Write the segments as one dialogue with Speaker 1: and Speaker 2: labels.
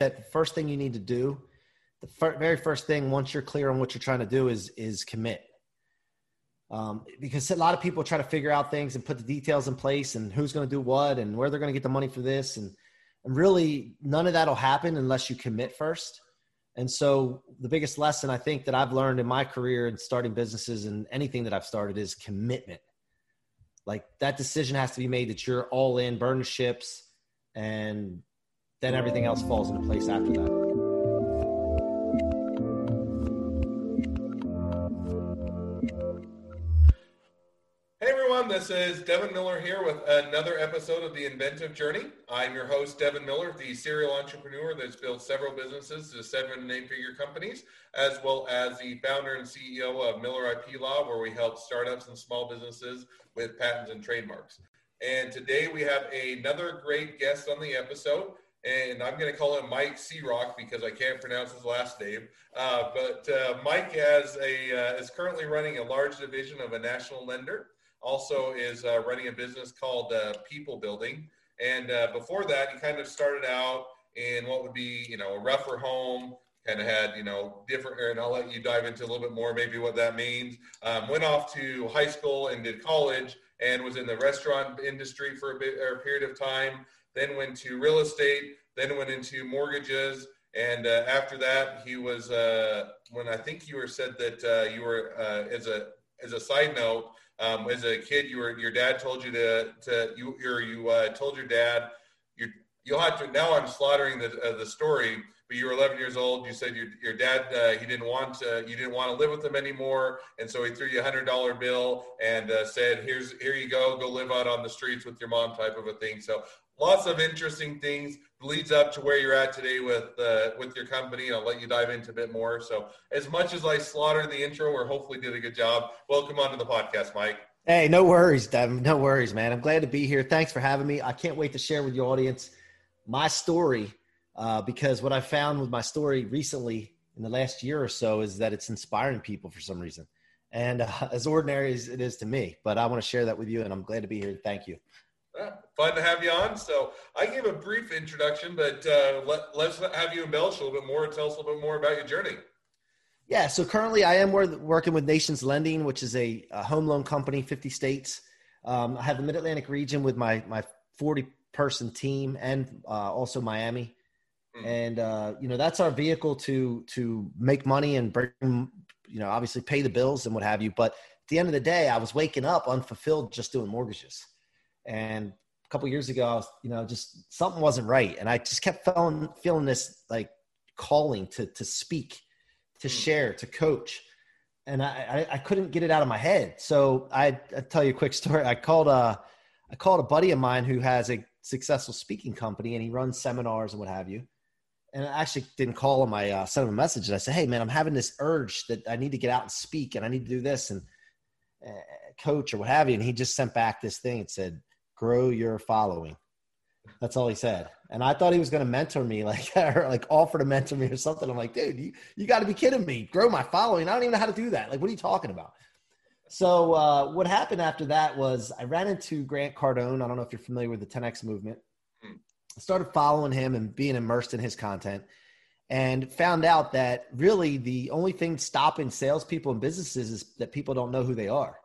Speaker 1: that first thing you need to do, the fir- very first thing, once you're clear on what you're trying to do, is is commit. Um, because a lot of people try to figure out things and put the details in place and who's going to do what and where they're going to get the money for this and, and really none of that'll happen unless you commit first. And so the biggest lesson I think that I've learned in my career and starting businesses and anything that I've started is commitment. Like that decision has to be made that you're all in, burn the ships, and then everything else falls into place after that.
Speaker 2: Hey everyone, this is Devin Miller here with another episode of The Inventive Journey. I'm your host, Devin Miller, the serial entrepreneur that's built several businesses to seven eight figure companies, as well as the founder and CEO of Miller IP Law, where we help startups and small businesses with patents and trademarks. And today we have another great guest on the episode and I'm going to call him Mike C-Roc because I can't pronounce his last name. Uh, but uh, Mike has a uh, is currently running a large division of a national lender also is uh, running a business called uh, People Building. And uh, before that, he kind of started out in what would be, you know, a rougher home, kind of had, you know, different, and I'll let you dive into a little bit more, maybe what that means. Um, went off to high school and did college and was in the restaurant industry for a bit or a period of time, then went to real estate, then went into mortgages. And uh, after that, he was, uh, when I think you were said that uh, you were, as a, as a side note, um, as a kid, you were your dad told you to to you or you uh, told your dad you you'll have to. Now I'm slaughtering the uh, the story, but you were 11 years old. You said your your dad uh, he didn't want to, you didn't want to live with him anymore, and so he threw you a hundred dollar bill and uh, said, "Here's here you go, go live out on the streets with your mom," type of a thing. So lots of interesting things leads up to where you're at today with uh, with your company. I'll let you dive into a bit more. So, as much as I slaughtered the intro, or hopefully did a good job, welcome onto the podcast, Mike.
Speaker 1: Hey, no worries, Devin. No worries, man. I'm glad to be here. Thanks for having me. I can't wait to share with your audience my story uh, because what I found with my story recently in the last year or so is that it's inspiring people for some reason. And uh, as ordinary as it is to me, but I want to share that with you, and I'm glad to be here. Thank you.
Speaker 2: Yeah, fun to have you on. So I gave a brief introduction, but uh, let, let's have you embellish a little bit more. And tell us a little bit more about your journey.
Speaker 1: Yeah, so currently I am working with Nations Lending, which is a, a home loan company, 50 states. Um, I have the Mid Atlantic region with my my 40 person team, and uh, also Miami. Mm. And uh, you know that's our vehicle to to make money and bring you know obviously pay the bills and what have you. But at the end of the day, I was waking up unfulfilled just doing mortgages. And a couple years ago, I was, you know, just something wasn't right, and I just kept feeling feeling this like calling to to speak, to hmm. share, to coach, and I, I, I couldn't get it out of my head. So I I tell you a quick story. I called a I called a buddy of mine who has a successful speaking company, and he runs seminars and what have you. And I actually didn't call him. I uh, sent him a message, and I said, "Hey, man, I'm having this urge that I need to get out and speak, and I need to do this and uh, coach or what have you." And he just sent back this thing and said, grow your following. That's all he said. And I thought he was going to mentor me, like, or like offer to mentor me or something. I'm like, dude, you, you got to be kidding me. Grow my following. I don't even know how to do that. Like, what are you talking about? So, uh, what happened after that was I ran into Grant Cardone. I don't know if you're familiar with the 10X movement. I started following him and being immersed in his content and found out that really the only thing stopping salespeople and businesses is that people don't know who they are.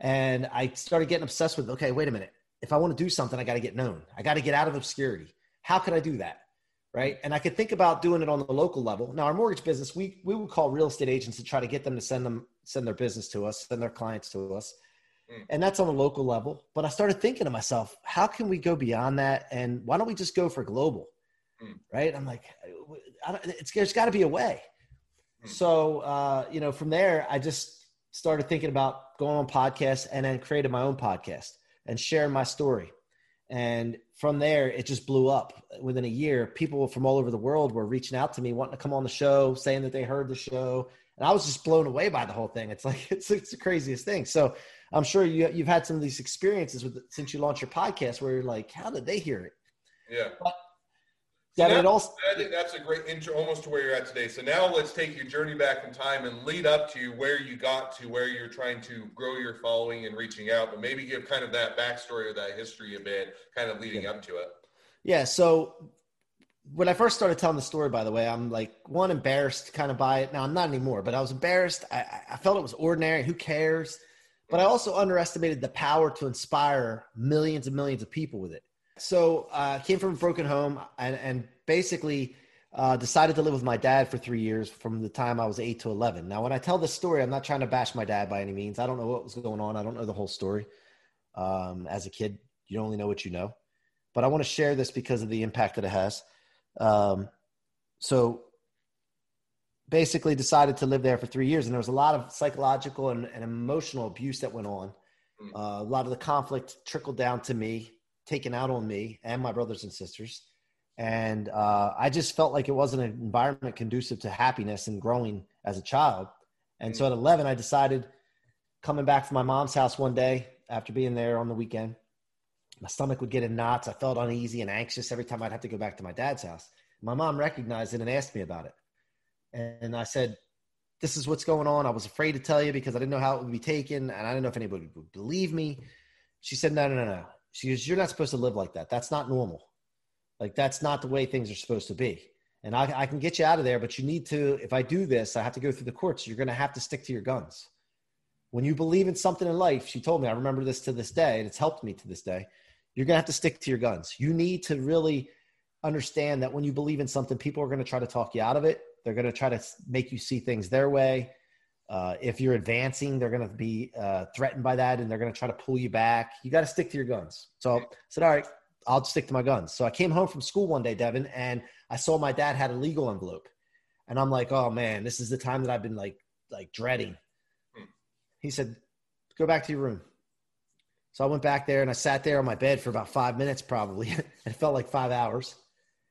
Speaker 1: And I started getting obsessed with, okay, wait a minute. If I want to do something, I got to get known. I got to get out of obscurity. How could I do that? Right. And I could think about doing it on the local level. Now, our mortgage business, we, we would call real estate agents to try to get them to send them, send their business to us, send their clients to us. Mm. And that's on the local level. But I started thinking to myself, how can we go beyond that? And why don't we just go for global? Mm. Right. I'm like, it's, there's got to be a way. Mm. So, uh, you know, from there, I just started thinking about going on podcasts and then created my own podcast and sharing my story. And from there, it just blew up. Within a year, people from all over the world were reaching out to me, wanting to come on the show, saying that they heard the show. And I was just blown away by the whole thing. It's like, it's, it's the craziest thing. So I'm sure you, you've had some of these experiences with since you launched your podcast where you're like, how did they hear it?
Speaker 2: Yeah.
Speaker 1: But
Speaker 2: yeah, now, also, I think that's a great intro almost to where you're at today. So now let's take your journey back in time and lead up to where you got to where you're trying to grow your following and reaching out, but maybe give kind of that backstory or that history a bit, kind of leading
Speaker 1: yeah.
Speaker 2: up to it.
Speaker 1: Yeah. So when I first started telling the story, by the way, I'm like one embarrassed kind of by it. Now I'm not anymore, but I was embarrassed. I, I felt it was ordinary. Who cares? But I also underestimated the power to inspire millions and millions of people with it. So uh, I came from a broken home and, and basically uh, decided to live with my dad for three years from the time I was eight to 11. Now, when I tell this story, I'm not trying to bash my dad by any means. I don't know what was going on. I don't know the whole story. Um, as a kid, you only know what you know. But I want to share this because of the impact that it has. Um, so basically decided to live there for three years and there was a lot of psychological and, and emotional abuse that went on mm. uh, a lot of the conflict trickled down to me taken out on me and my brothers and sisters and uh, i just felt like it wasn't an environment conducive to happiness and growing as a child and mm. so at 11 i decided coming back from my mom's house one day after being there on the weekend my stomach would get in knots i felt uneasy and anxious every time i'd have to go back to my dad's house my mom recognized it and asked me about it and I said, This is what's going on. I was afraid to tell you because I didn't know how it would be taken. And I didn't know if anybody would believe me. She said, No, no, no, no. She goes, You're not supposed to live like that. That's not normal. Like, that's not the way things are supposed to be. And I, I can get you out of there, but you need to, if I do this, I have to go through the courts. You're going to have to stick to your guns. When you believe in something in life, she told me, I remember this to this day, and it's helped me to this day. You're going to have to stick to your guns. You need to really understand that when you believe in something, people are going to try to talk you out of it they're going to try to make you see things their way. Uh, if you're advancing, they're going to be uh, threatened by that and they're going to try to pull you back. You got to stick to your guns. So I said, all right, I'll stick to my guns. So I came home from school one day, Devin, and I saw my dad had a legal envelope. And I'm like, oh man, this is the time that I've been like, like dreading. He said, go back to your room. So I went back there and I sat there on my bed for about five minutes, probably. it felt like five hours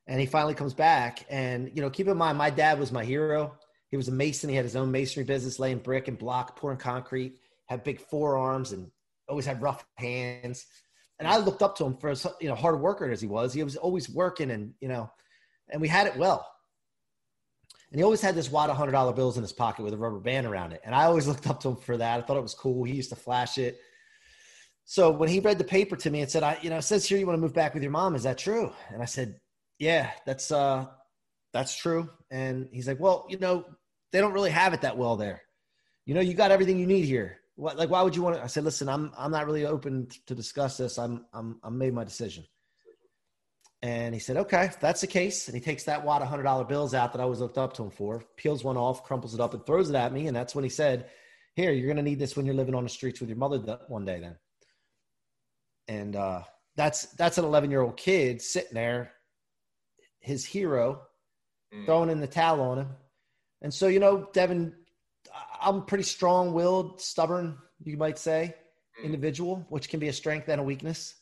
Speaker 1: and he finally comes back. And you know, keep in mind, my dad was my hero. He was a mason. He had his own masonry business, laying brick and block, pouring concrete. Had big forearms and always had rough hands. And I looked up to him for you know hard worker as he was. He was always working, and you know, and we had it well. And he always had this wad of hundred dollar bills in his pocket with a rubber band around it. And I always looked up to him for that. I thought it was cool. He used to flash it. So when he read the paper to me and said, "I, you know, says here you want to move back with your mom. Is that true?" And I said, yeah, that's uh, that's true. And he's like, well, you know, they don't really have it that well there. You know, you got everything you need here. What, like, why would you want to? I said, listen, I'm I'm not really open to discuss this. I'm I'm I'm made my decision. And he said, okay, if that's the case. And he takes that wad of hundred dollar bills out that I was looked up to him for, peels one off, crumples it up, and throws it at me. And that's when he said, here, you're gonna need this when you're living on the streets with your mother one day then. And uh, that's that's an 11 year old kid sitting there his hero, mm. throwing in the towel on him. And so, you know, Devin, I'm pretty strong willed, stubborn, you might say, mm. individual, which can be a strength and a weakness.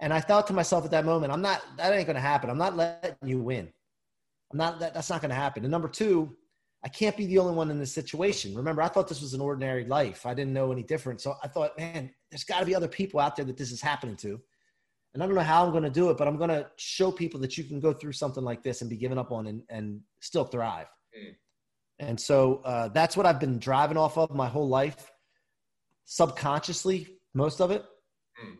Speaker 1: And I thought to myself at that moment, I'm not, that ain't going to happen. I'm not letting you win. I'm not, that, that's not going to happen. And number two, I can't be the only one in this situation. Remember, I thought this was an ordinary life. I didn't know any different. So I thought, man, there's got to be other people out there that this is happening to and I don't know how I'm going to do it, but I'm going to show people that you can go through something like this and be given up on and, and still thrive. Mm. And so uh, that's what I've been driving off of my whole life, subconsciously, most of it, mm.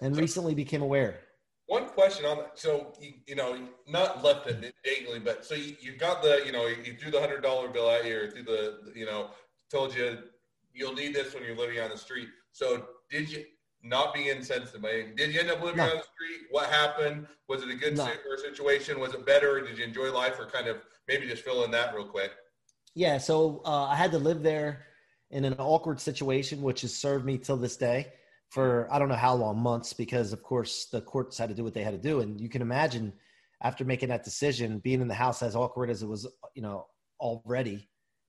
Speaker 1: and so, recently became aware.
Speaker 2: One question on that. So, you, you know, not left it dangling, but so you, you got the, you know, you threw the hundred dollar bill at you or through the, you know, told you you'll need this when you're living on the street. So did you, not be insensitive. Did you end up living no. on the street? What happened? Was it a good no. situation? Was it better? Did you enjoy life, or kind of maybe just fill in that real quick?
Speaker 1: Yeah, so uh, I had to live there in an awkward situation, which has served me till this day for I don't know how long, months, because of course the courts had to do what they had to do, and you can imagine after making that decision, being in the house as awkward as it was, you know, already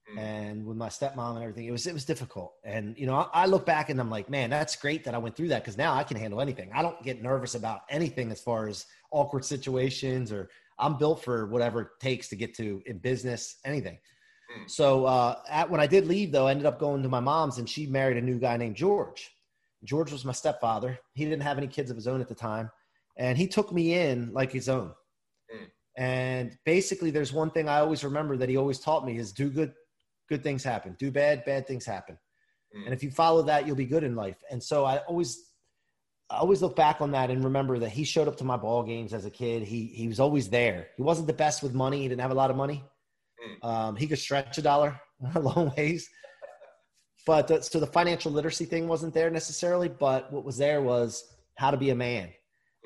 Speaker 1: Mm. and with my stepmom and everything, it was it was difficult. And you know, I, I look back and I'm like, man, that's great that I went through that because now I can handle anything. I don't get nervous about anything as far as awkward situations or I'm built for whatever it takes to get to in business, anything. Mm. So uh, at, when I did leave, though, I ended up going to my mom's, and she married a new guy named George. George was my stepfather. He didn't have any kids of his own at the time, and he took me in like his own. Mm. And basically, there's one thing I always remember that he always taught me is do good, good things happen. Do bad, bad things happen. Mm. And if you follow that, you'll be good in life. And so I always, I always look back on that and remember that he showed up to my ball games as a kid. He he was always there. He wasn't the best with money. He didn't have a lot of money. Hmm. Um, he could stretch a dollar a long ways. But the, so the financial literacy thing wasn't there necessarily. But what was there was how to be a man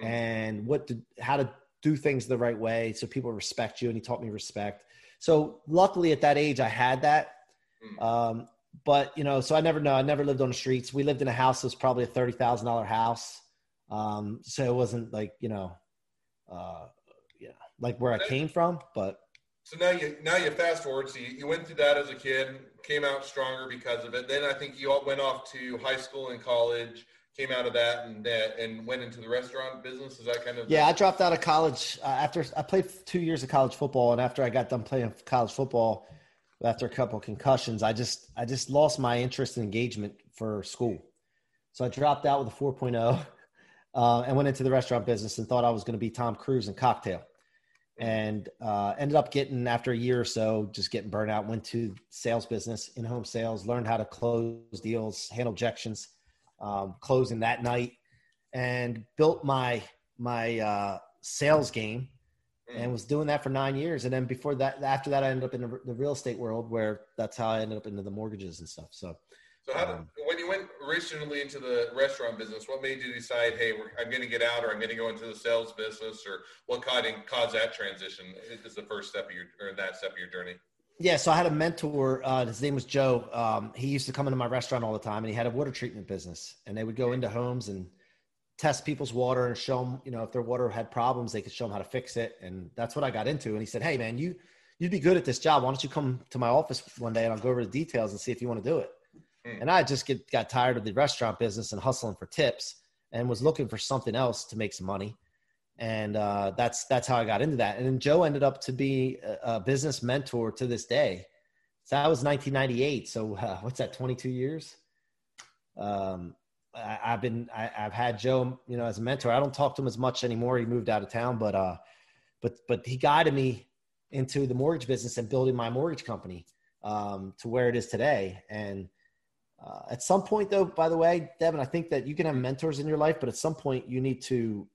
Speaker 1: mm. and what to how to do things the right way so people respect you. And he taught me respect. So luckily at that age I had that. Mm. Um, but you know, so I never know. I never lived on the streets. We lived in a house that was probably a thirty thousand dollar house. Um, so it wasn't like you know, uh, yeah, like where I came from. But
Speaker 2: so now you now you fast forward. So you, you went through that as a kid, came out stronger because of it. Then I think you all went off to high school and college. Came out of that and that and went into the restaurant business. Is that kind of
Speaker 1: yeah? I dropped out of college uh, after I played two years of college football, and after I got done playing college football, after a couple concussions, I just I just lost my interest and engagement for school. So I dropped out with a 4.0 uh, and went into the restaurant business and thought I was going to be Tom Cruise in cocktail. And uh, ended up getting after a year or so, just getting burnt out. Went to sales business, in home sales, learned how to close deals, handle objections, um, closing that night, and built my my uh, sales game and was doing that for nine years. And then before that, after that, I ended up in the, the, real estate world where that's how I ended up into the mortgages and stuff. So,
Speaker 2: so how did, um, when you went originally into the restaurant business, what made you decide, hey, I'm going to get out, or I'm going to go into the sales business, or what caused caused that transition? Is the first step of your or that step of your journey?
Speaker 1: Yeah, so I had a mentor. Uh, his name was Joe. Um, he used to come into my restaurant all the time, and he had a water treatment business. And they would go into homes and test people's water and show them, you know, if their water had problems, they could show them how to fix it. And that's what I got into. And he said, Hey man, you, you'd be good at this job. Why don't you come to my office one day and I'll go over the details and see if you want to do it. Mm. And I just get, got tired of the restaurant business and hustling for tips and was looking for something else to make some money. And uh, that's, that's how I got into that. And then Joe ended up to be a, a business mentor to this day. So that was 1998. So uh, what's that? 22 years. Um, I, have been I, have had Joe, you know, as a mentor. I don't talk to him as much anymore. He moved out of town, but uh, but but he guided me into the mortgage business and building my mortgage company um, to where it is today. And uh, at some point, though, by the way, Devin, I think that you can have mentors in your life, but at some point, you need to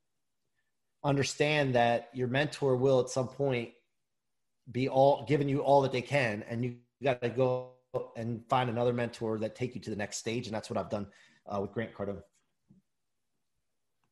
Speaker 1: understand that your mentor will at some point be all giving you all that they can, and you got to go and find another mentor that take you to the next stage. And that's what I've done uh, with Grant Cardone.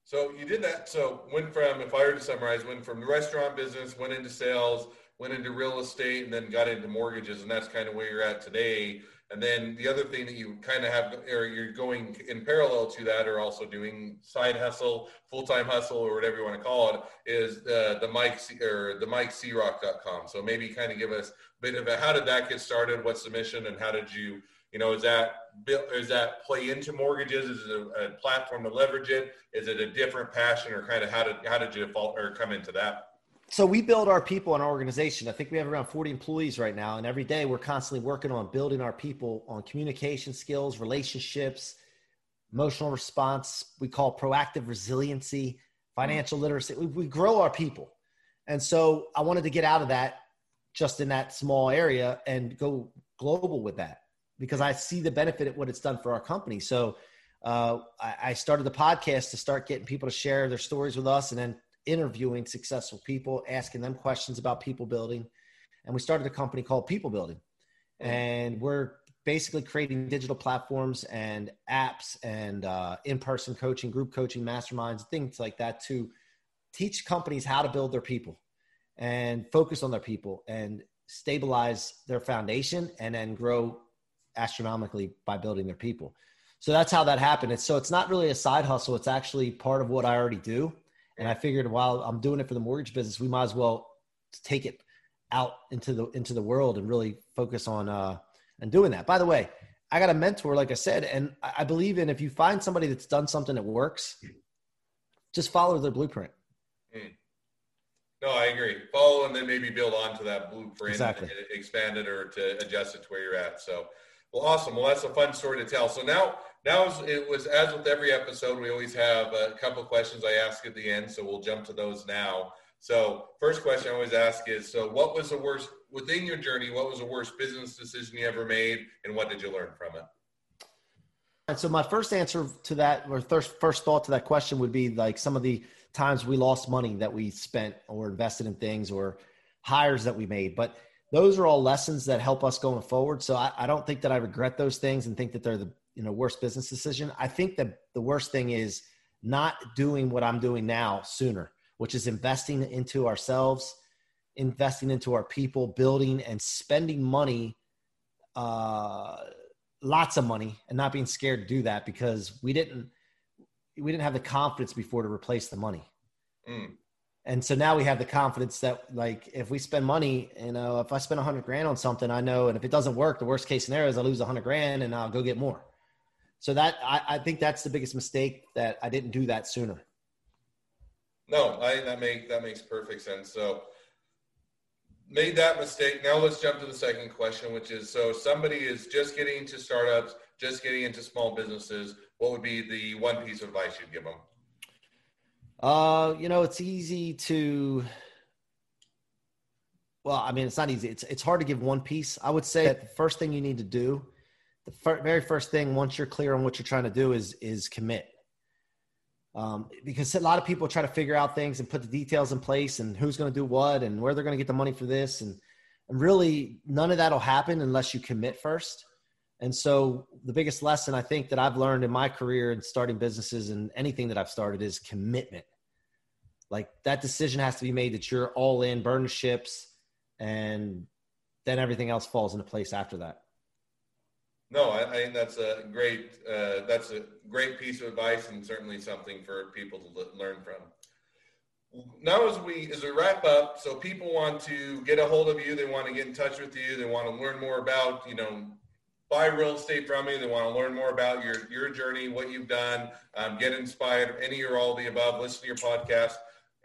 Speaker 2: So you did that. So went from, if I were to summarize, went from the restaurant business, went into sales, went into real estate, and then got into mortgages, and that's kind of where you're at today. And then the other thing that you kind of have, or you're going in parallel to that, or also doing side hustle, full time hustle, or whatever you want to call it, is the the Mike C, or the MikeCRoc.com. So maybe kind of give us a bit of a how did that get started? What's the mission, and how did you you know, is that is that play into mortgages? Is it a, a, platform to leverage it? Is it a different passion, or kind of how did how did you fall or come into that?
Speaker 1: So we build our people in our organization. I think we have around 40 employees right now, and every day we're constantly working on building our people on communication skills, relationships, emotional response. We call proactive resiliency, financial literacy. We, we grow our people, and so I wanted to get out of that just in that small area and go global with that because I see the benefit of what it's done for our company. So uh, I, I started the podcast to start getting people to share their stories with us and then interviewing successful people, asking them questions about people building. And we started a company called People Building. And we're basically creating digital platforms and apps and uh, in person coaching, group coaching, masterminds, things like that to teach companies how to build their people and focus on their people and stabilize their foundation and then grow astronomically by building their people. So that's how that happened. And so it's not really a side hustle. It's actually part of what I already do. And I figured while I'm doing it for the mortgage business, we might as well take it out into the into the world and really focus on uh and doing that. By the way, I got a mentor, like I said, and I believe in if you find somebody that's done something that works, just follow their blueprint. Mm.
Speaker 2: No, I agree. Follow and then maybe build onto that blueprint,
Speaker 1: exactly.
Speaker 2: expand it or to adjust it to where you're at. So well, awesome. Well, that's a fun story to tell. So now, now it was as with every episode, we always have a couple questions I ask at the end. So we'll jump to those now. So first question I always ask is, so what was the worst within your journey? What was the worst business decision you ever made, and what did you learn from it?
Speaker 1: And so my first answer to that, or first first thought to that question, would be like some of the times we lost money that we spent or invested in things or hires that we made. But those are all lessons that help us going forward. So I, I don't think that I regret those things and think that they're the you know worst business decision. I think that the worst thing is not doing what I'm doing now sooner, which is investing into ourselves, investing into our people, building and spending money, uh, lots of money, and not being scared to do that because we didn't we didn't have the confidence before to replace the money. Mm. And so now we have the confidence that like if we spend money, you know, if I spend a hundred grand on something, I know, and if it doesn't work, the worst case scenario is I lose a hundred grand and I'll go get more. So that I, I, think that's the biggest mistake that I didn't do that sooner.
Speaker 2: No, I that make that makes perfect sense. So made that mistake. Now let's jump to the second question, which is so somebody is just getting into startups, just getting into small businesses. What would be the one piece of advice you'd give them?
Speaker 1: Uh, you know, it's easy to. Well, I mean, it's not easy. It's it's hard to give one piece. I would say that the first thing you need to do, the fir- very first thing, once you're clear on what you're trying to do, is is commit. Um, because a lot of people try to figure out things and put the details in place and who's going to do what and where they're going to get the money for this and and really none of that will happen unless you commit first. And so the biggest lesson I think that I've learned in my career and starting businesses and anything that I've started is commitment. Like that decision has to be made that you're all in, burn the ships, and then everything else falls into place after that.
Speaker 2: No, I, I think that's a great uh, that's a great piece of advice and certainly something for people to learn from. Now, as we as we wrap up, so people want to get a hold of you, they want to get in touch with you, they want to learn more about you know buy real estate from you. They want to learn more about your your journey, what you've done, um, get inspired, any or all the above. Listen to your podcast,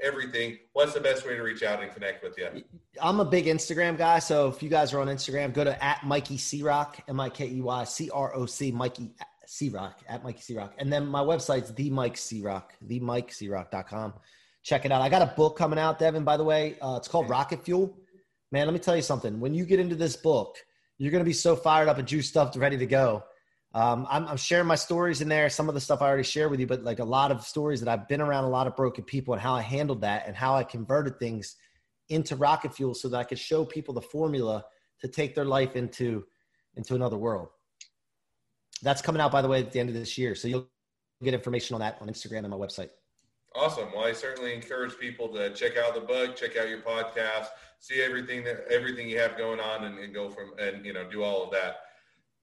Speaker 2: everything. What's the best way to reach out and connect with you?
Speaker 1: I'm a big Instagram guy, so if you guys are on Instagram, go to at Mikey C Roc, M I K E Y C R O C, Mikey C Roc at Mikey C Roc, and then my website's the Mike C Roc, the Mike C Roc.com. Check it out. I got a book coming out, Devin. By the way, uh, it's called Rocket Fuel. Man, let me tell you something. When you get into this book you're going to be so fired up and juiced up, ready to go. Um, I'm, I'm, sharing my stories in there. Some of the stuff I already shared with you, but like a lot of stories that I've been around a lot of broken people and how I handled that and how I converted things into rocket fuel so that I could show people the formula to take their life into into another world. That's coming out by the way at the end of this year. So you'll get information on that on Instagram and my website.
Speaker 2: Awesome. Well, I certainly encourage people to check out the book, check out your podcast, see everything that everything you have going on, and, and go from and you know do all of that.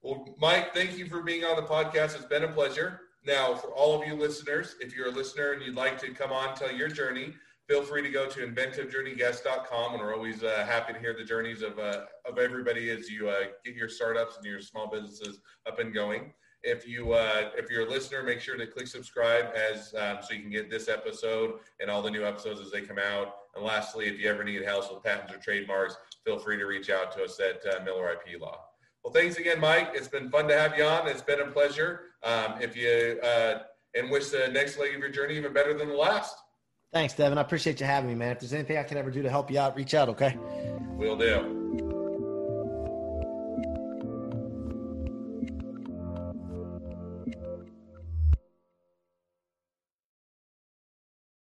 Speaker 2: Well, Mike, thank you for being on the podcast. It's been a pleasure. Now, for all of you listeners, if you're a listener and you'd like to come on tell your journey, feel free to go to inventivejourneyguest.com, and we're always uh, happy to hear the journeys of uh, of everybody as you uh, get your startups and your small businesses up and going. If you uh, if you're a listener, make sure to click subscribe as um, so you can get this episode and all the new episodes as they come out. And lastly, if you ever need help with patents or trademarks, feel free to reach out to us at uh, Miller IP Law. Well, thanks again, Mike. It's been fun to have you on. It's been a pleasure. Um, if you uh, and wish the next leg of your journey even better than the last.
Speaker 1: Thanks, Devin. I appreciate you having me, man. If there's anything I can ever do to help you out, reach out. Okay.
Speaker 2: Will do.